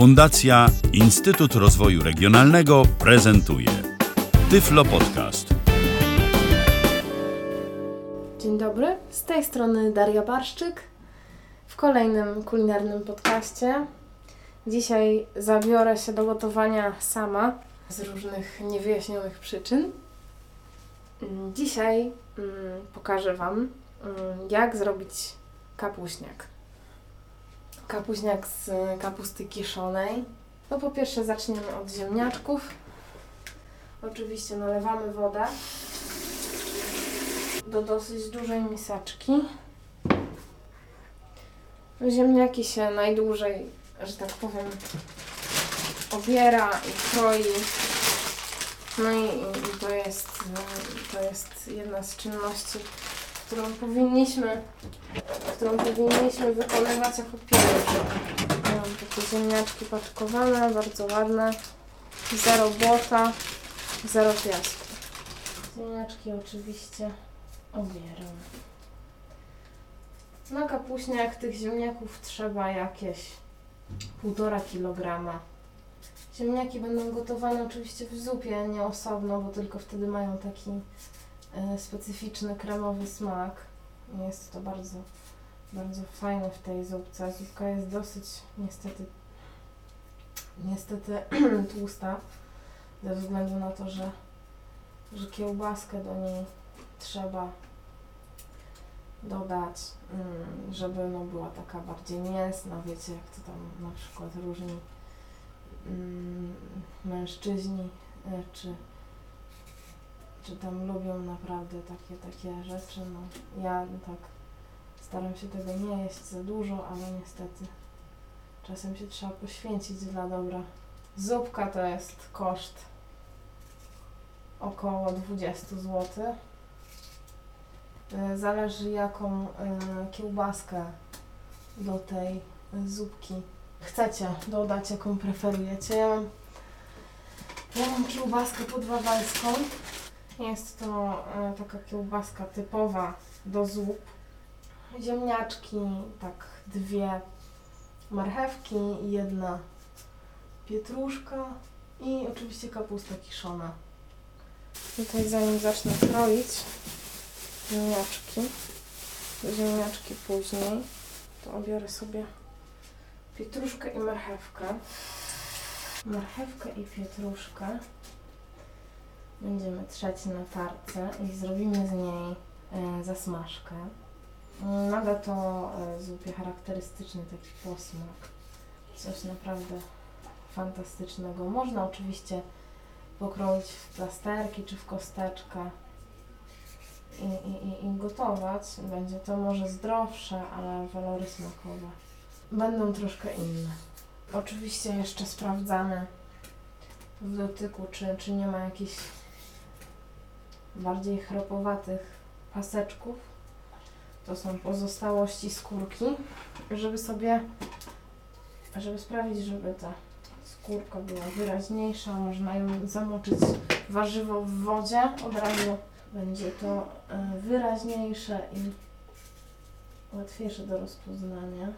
Fundacja Instytut Rozwoju Regionalnego prezentuje Tyflo Podcast. Dzień dobry, z tej strony Daria Barszczyk w kolejnym kulinarnym podcaście. Dzisiaj zabiorę się do gotowania sama z różnych niewyjaśnionych przyczyn. Dzisiaj mm, pokażę Wam, mm, jak zrobić kapuśniak. Kapuśniak z kapusty kiszonej. No po pierwsze zaczniemy od ziemniaczków. Oczywiście nalewamy wodę do dosyć dużej miseczki. Ziemniaki się najdłużej, że tak powiem, obiera i kroi. No i, i to, jest, to jest jedna z czynności, którą powinniśmy, którą powinniśmy wykonywać jako pierwsze. Ja Mam takie ziemniaczki paczkowane, bardzo ładne. Zero błota, zero piasku. Ziemniaczki oczywiście obieram. Na kapuśniak tych ziemniaków trzeba jakieś 1,5 kg. Ziemniaki będą gotowane oczywiście w zupie, nie osobno, bo tylko wtedy mają taki specyficzny kremowy smak. Jest to bardzo, bardzo fajne w tej zupce. Zupka jest dosyć niestety niestety tłusta ze względu na to, że, że kiełbaskę do niej trzeba dodać, mm, żeby no, była taka bardziej mięsna, wiecie jak to tam na przykład różni mm, mężczyźni e, czy, czy tam lubią naprawdę takie, takie rzeczy. No, ja tak staram się tego nie jeść za dużo, ale niestety czasem się trzeba poświęcić dla dobra. Zupka to jest koszt około 20 zł. E, Zależy jaką e, kiełbaskę do tej zupki chcecie dodać, jaką preferujecie. Ja mam, ja mam kiełbaskę podwawalską. Jest to e, taka kiełbaska typowa do zup. Ziemniaczki, tak dwie marchewki, jedna pietruszka i oczywiście kapusta kiszona. Tutaj zanim zacznę kroić, ziemniaczki, ziemniaczki później, to obiorę sobie pietruszkę i marchewkę. Marchewkę i pietruszkę będziemy trzeć na tarce i zrobimy z niej e, zasmażkę. Nada to e, zupie charakterystyczny taki posmak. Coś naprawdę fantastycznego. Można oczywiście pokroić w plasterki czy w kosteczkę i, i, i gotować. Będzie to może zdrowsze, ale walory smakowe będą troszkę inne. Oczywiście jeszcze sprawdzamy w dotyku, czy, czy nie ma jakichś bardziej chropowatych paseczków. To są pozostałości skórki, żeby sobie, żeby sprawić, żeby ta skórka była wyraźniejsza. Można ją zamoczyć warzywo w wodzie. Od razu będzie to e, wyraźniejsze i łatwiejsze do rozpoznania.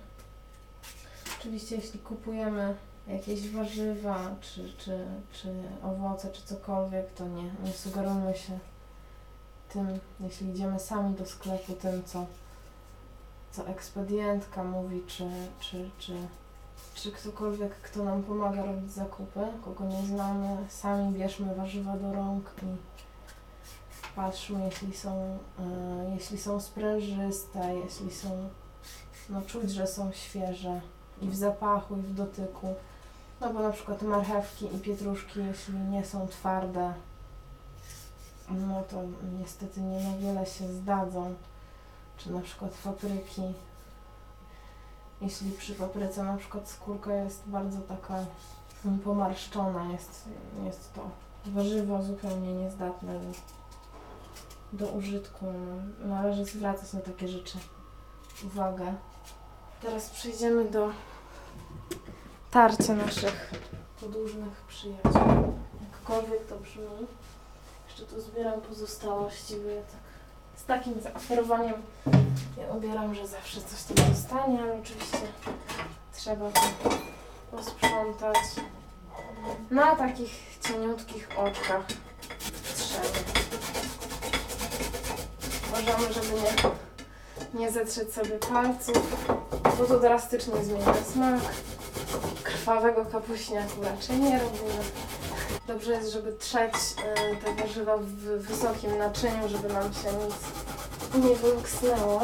Oczywiście jeśli kupujemy jakieś warzywa, czy, czy, czy owoce, czy cokolwiek, to nie, nie sugerujmy się tym, jeśli idziemy sami do sklepu, tym co, co ekspedientka mówi, czy, czy, czy, czy ktokolwiek, kto nam pomaga robić zakupy, kogo nie znamy, sami bierzmy warzywa do rąk i patrzmy, jeśli są, e, jeśli są sprężyste, jeśli są, no czuć, że są świeże i w zapachu, i w dotyku. No bo na przykład marchewki i pietruszki, jeśli nie są twarde, no to niestety nie na wiele się zdadzą. Czy na przykład papryki. Jeśli przy papryce na przykład skórka jest bardzo taka pomarszczona, jest, jest to warzywo zupełnie niezdatne do, do użytku. Należy zwracać na takie rzeczy uwagę. Teraz przejdziemy do tarcia naszych podłużnych przyjaciół. Jakkolwiek to brzmi. Jeszcze tu zbieram pozostałości, bo ja tak z takim zaoferowaniem ja obieram, że zawsze coś tam zostanie, ale oczywiście trzeba to posprzątać na takich cieniutkich oczkach trzemy. Uważamy, żeby nie, nie zetrzeć sobie palców, bo to drastycznie zmienia smak. Krwawego kapuśniaku raczej nie robimy. Dobrze jest, żeby trzeć y, te warzywa w wysokim naczyniu, żeby nam się nic nie wymknęło.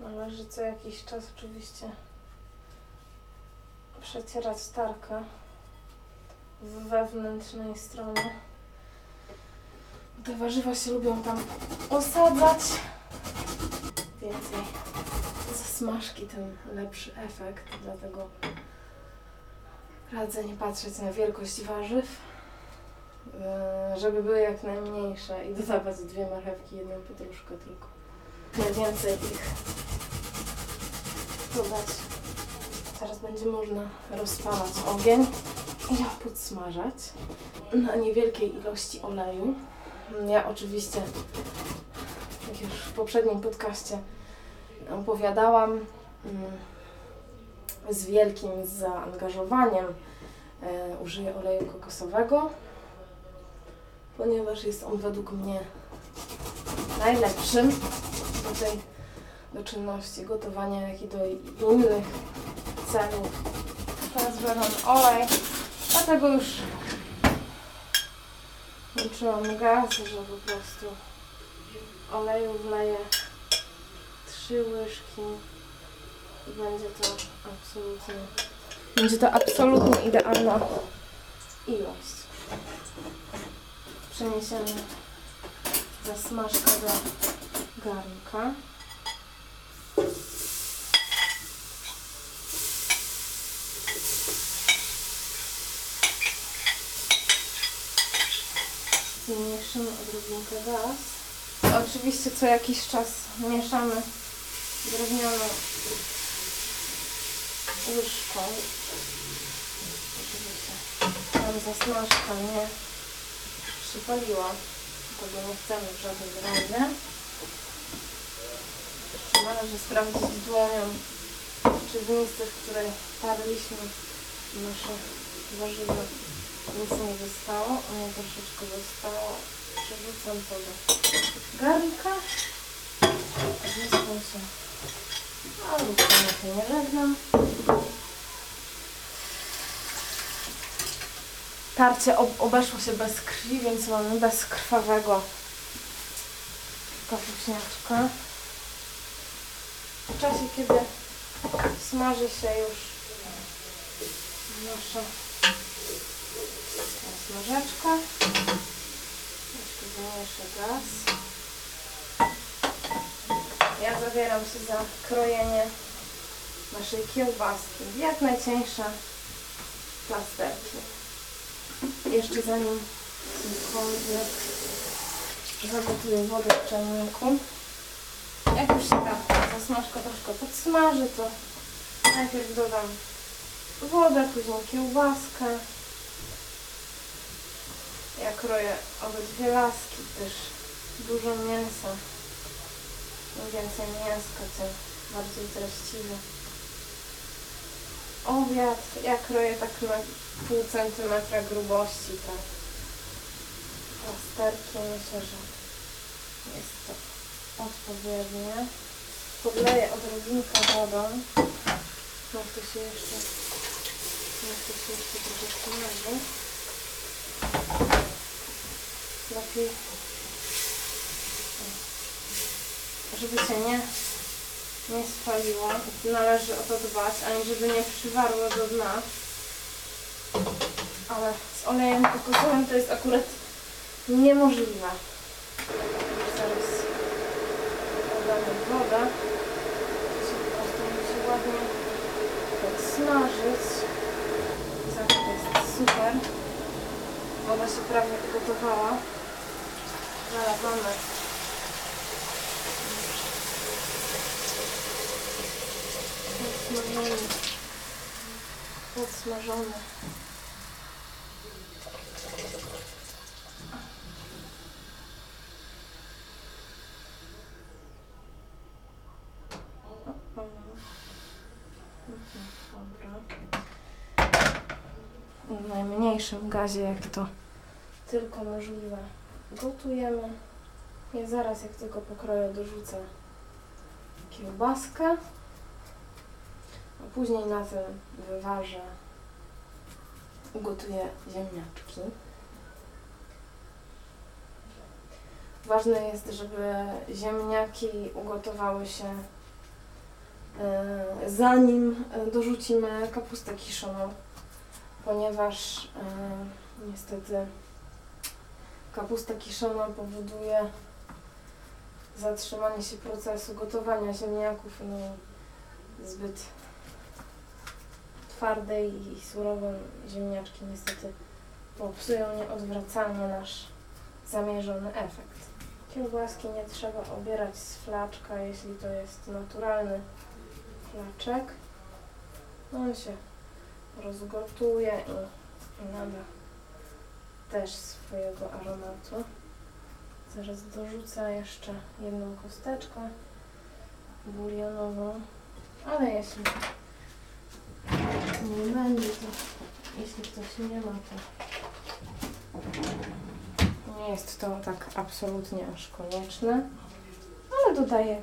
Należy co jakiś czas oczywiście przecierać tarkę w wewnętrznej stronie. Te warzywa się lubią tam osadzać. Więcej zasmażki, tym lepszy efekt, dlatego radzę nie patrzeć na wielkość warzyw, żeby były jak najmniejsze i dodawać dwie marchewki, jedną pietruszkę tylko. Najwięcej ich dodać. Teraz będzie można rozpalać ogień i podsmażać na niewielkiej ilości oleju. Ja oczywiście, jak już w poprzednim podcaście opowiadałam, mm, z wielkim zaangażowaniem e, użyję oleju kokosowego, ponieważ jest on według mnie najlepszym do tej do czynności gotowania, jak i do innych celów. Teraz wlewam olej, dlatego już włączyłam gaz, że po prostu oleju wleję trzy łyżki i będzie to absolutnie będzie to absolutnie idealna ilość. Przeniesiemy zasmażkę do garnka. Zmniejszymy odrobinkę gaz. Oczywiście co jakiś czas mieszamy drewnianą łyżką. Oczywiście tam zasmażka nie przypaliła. Tego nie chcemy w żadnym razie. Jeszcze należy sprawdzić dłonią, czy w miejsce, w której parliśmy nasze warzywa nic nie zostało. O nie troszeczkę zostało. Przerzucam to do garnka. Wyspą się. A lub się nie żegnam. Tarcie ob obeszło się bez krwi, więc mamy bezkrwawego kapuśniaczka. W czasie, kiedy smaży się już nasza smażeczka, jeszcze zmniejszę gaz. Ja zabieram się za krojenie naszej kiełbaski w jak najcieńsze plasterki. Jeszcze zanim cokolwiek zagotuję wodę w czajniku, jak już się ta zasmażka troszkę podsmaży, to najpierw dodam wodę, później kiełbaskę. Ja kroję obydwie laski, też dużo mięsa. Im więcej mięska, tym bardziej treściwy. Obiad, ja kroję tak na pół centymetra grubości te plasterki. Myślę, że jest to odpowiednie. Podleję odrobinkę wodą. Niech to się jeszcze, niech to się jeszcze. Lepiej żeby się nie, nie spaliło. Należy o to dbać, ani żeby nie przywarło do dna. Ale z olejem kokosowym to jest akurat niemożliwe. Zaraz dodamy wodę. Po prostu musi ładnie podsmażyć. Zawsze to jest super. Woda się prawie ugotowała. Zalewamy podsmażone. Podsmażone. Dobra. na najmniejszym gazie, jak to tylko możliwe. Gotujemy. I zaraz, jak tylko pokroję, dorzucę kiełbaskę. Później na tym wyważę, ugotuję ziemniaczki. Ważne jest, żeby ziemniaki ugotowały się e, zanim e, dorzucimy kapustę kiszoną, ponieważ e, niestety kapusta kiszona powoduje zatrzymanie się procesu gotowania ziemniaków no, zbyt twarde i surowe ziemniaczki niestety popsują nieodwracalnie nasz zamierzony efekt. Kiełbaski nie trzeba obierać z flaczka, jeśli to jest naturalny flaczek. On się rozgotuje i nada też swojego aromatu. Zaraz dorzucę jeszcze jedną kosteczkę bulionową, ale jeśli nie będzie, to jeśli ktoś nie ma, to nie jest to tak absolutnie aż konieczne, ale dodaje,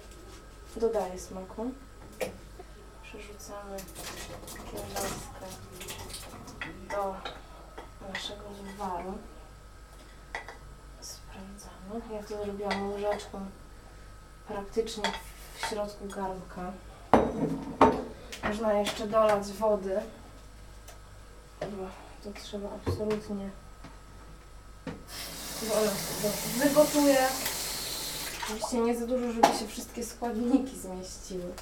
dodaje smaku. Przerzucamy kiełbaskę do naszego wywaru. Sprawdzamy. Ja to zrobiłam łyżeczką praktycznie w środku garnka. Można jeszcze dolać wody, bo to trzeba absolutnie wygotuje. Oczywiście nie za dużo, żeby się wszystkie składniki zmieściły.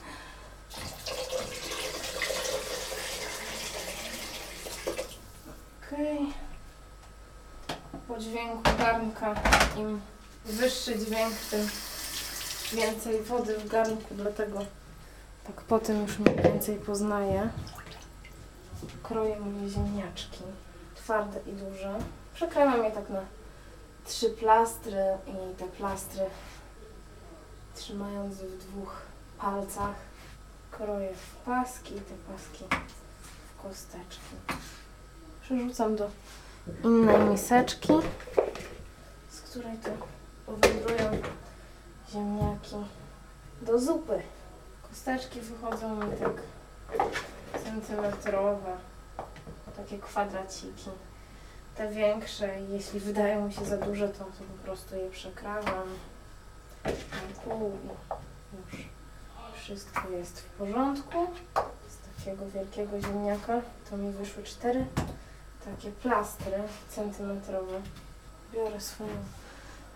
Okej. Po dźwięku garnka, im wyższy dźwięk, tym więcej wody w garnku, dlatego tak po tym już mniej więcej poznaję. Kroję moje ziemniaczki, twarde i duże. Przekrywam je tak na trzy plastry i te plastry trzymając w dwóch palcach kroję w paski i te paski w kosteczki. Przerzucam do innej miseczki, z której to powędrują ziemniaki do zupy. Kosteczki wychodzą mi tak centymetrowe, takie kwadraciki. Te większe, jeśli wydają mi się za duże, to, to po prostu je przekrawam na i już wszystko jest w porządku. Z takiego wielkiego ziemniaka to mi wyszły cztery takie plastry centymetrowe. Biorę swoją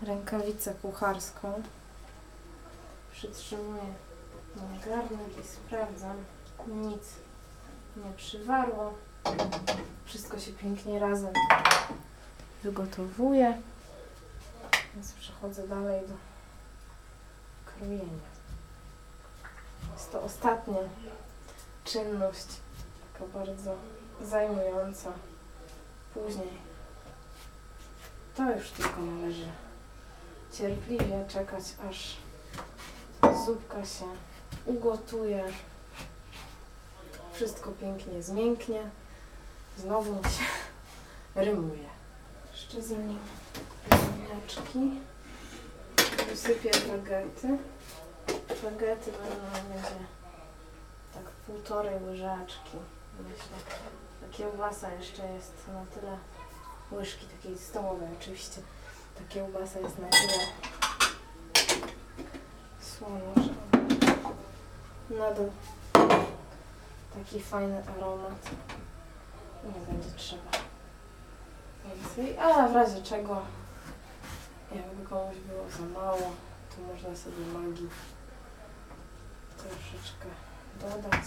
rękawicę kucharską, przytrzymuję na garnek i sprawdzam. Nic nie przywarło. Wszystko się pięknie razem wygotowuje. Więc przechodzę dalej do krojenia. Jest to ostatnia czynność, taka bardzo zajmująca. Później to już tylko należy cierpliwie czekać, aż zupka się ugotuje. Wszystko pięknie zmięknie. Znowu się rymuje. Jeszcze zanim ziemniaczki wysypię bagety. Bagety będą będzie tak półtorej łyżeczki. Myślę. Ta kiełbasa jeszcze jest na tyle łyżki takiej stołowej oczywiście. Ta kiełbasa jest na tyle słona, że nada taki fajny aromat. Nie będzie trzeba więcej, a w razie czego jakby komuś było za mało, to można sobie magii troszeczkę dodać.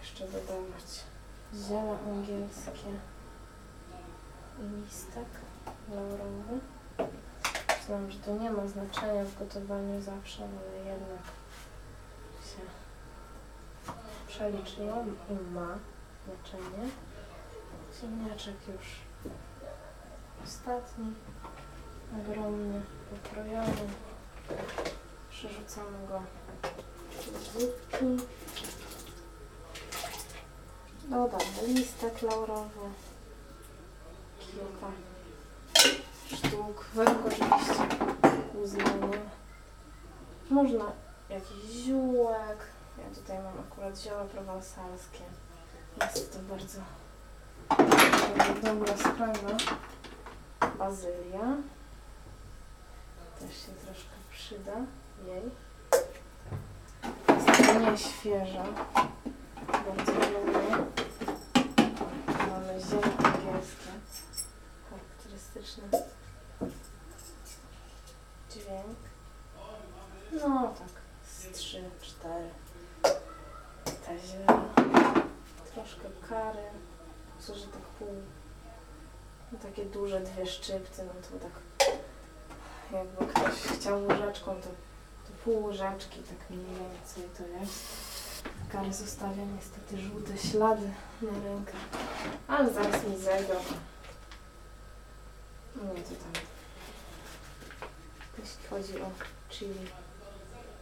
Jeszcze dodawać ziele angielskie i listek laurowy. Znam, że to nie ma znaczenia w gotowaniu zawsze, ale jednak się przeliczyło i ma znaczenie. Ziemniaczek już ostatni, ogromny, pokrojony. Przerzucamy go do zupki. Dodamy listek laurowy. kilka sztuk, według oczywiście uznania. Można jakiś ziółek. Tutaj mam akurat zioła prowansalskie. Jest to bardzo, bardzo dobra sprawa. Bazylia. Też się troszkę przyda jej. Jest nie świeża. Bardzo lubię. Mamy ziele angielskie. Charakterystyczny dźwięk. No tak, z 3, 4. Troszkę kary. Myślę, że tak pół. No takie duże dwie szczypty, no to tak jakby ktoś chciał łyżeczką, to, to pół łyżeczki, tak mniej więcej to jest. Kary zostawia niestety żółte ślady na rękach, ale zaraz mi zejdą. Nie, to tam. Jeśli chodzi o chili,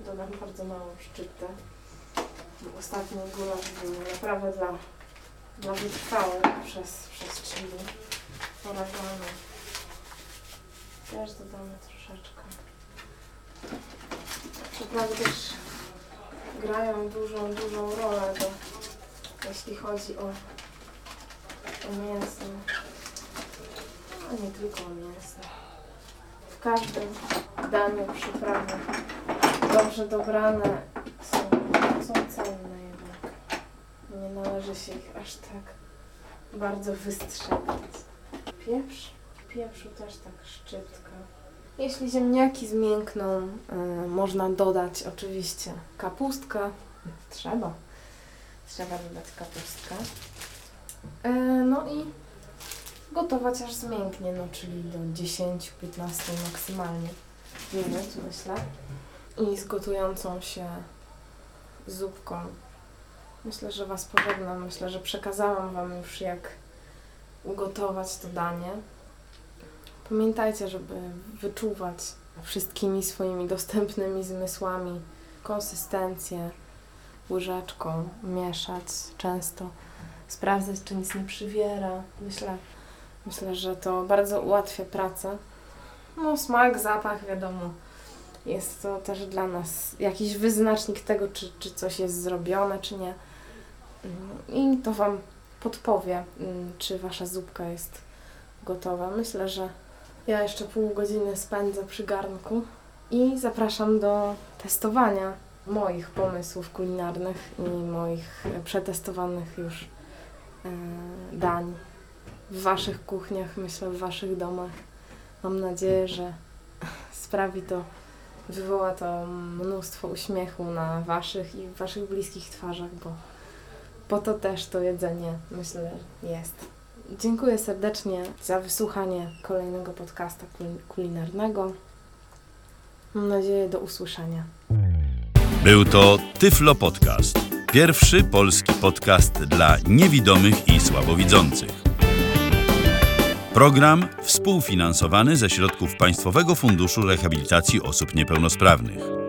dodam bardzo małą szczyptę. Ostatni gulasz był naprawdę dla, dla wytrwałych przez, przez chili. Oregano. Też dodamy troszeczkę. Przyprawy też grają dużą, dużą rolę, bo jeśli chodzi o, o mięso, a nie tylko o mięso. W każdym daniu przyprawy dobrze dobrane są, są cenne jednak. Należy się ich aż tak bardzo wystrzegać. Pieprz, pieprzu też tak szczyptka. Jeśli ziemniaki zmiękną, y, można dodać oczywiście kapustkę. Trzeba. Trzeba dodać kapustkę. Y, no i gotować aż zmięknie, no czyli do 10-15 maksymalnie minut, myślę. I z gotującą się zupką. Myślę, że Was pożegnam. Myślę, że przekazałam Wam już jak ugotować to danie. Pamiętajcie, żeby wyczuwać wszystkimi swoimi dostępnymi zmysłami konsystencję, łyżeczką, mieszać często, sprawdzać, czy nic nie przywiera. Myślę, myślę, że to bardzo ułatwia pracę. No, smak, zapach, wiadomo, jest to też dla nas jakiś wyznacznik tego, czy, czy coś jest zrobione, czy nie. Mm, I to Wam podpowie, mm, czy Wasza zupka jest gotowa. Myślę, że ja jeszcze pół godziny spędzę przy garnku i zapraszam do testowania moich pomysłów kulinarnych i moich przetestowanych już e, dań w Waszych kuchniach, myślę, w Waszych domach. Mam nadzieję, że sprawi to, wywoła to mnóstwo uśmiechu na Waszych i Waszych bliskich twarzach, bo po to też to jedzenie, myślę, jest. Dziękuję serdecznie za wysłuchanie kolejnego podcasta kul- kulinarnego. Mam nadzieję do usłyszenia. Był to Tyflo Podcast. Pierwszy polski podcast dla niewidomych i słabowidzących. Program współfinansowany ze środków Państwowego Funduszu Rehabilitacji Osób Niepełnosprawnych.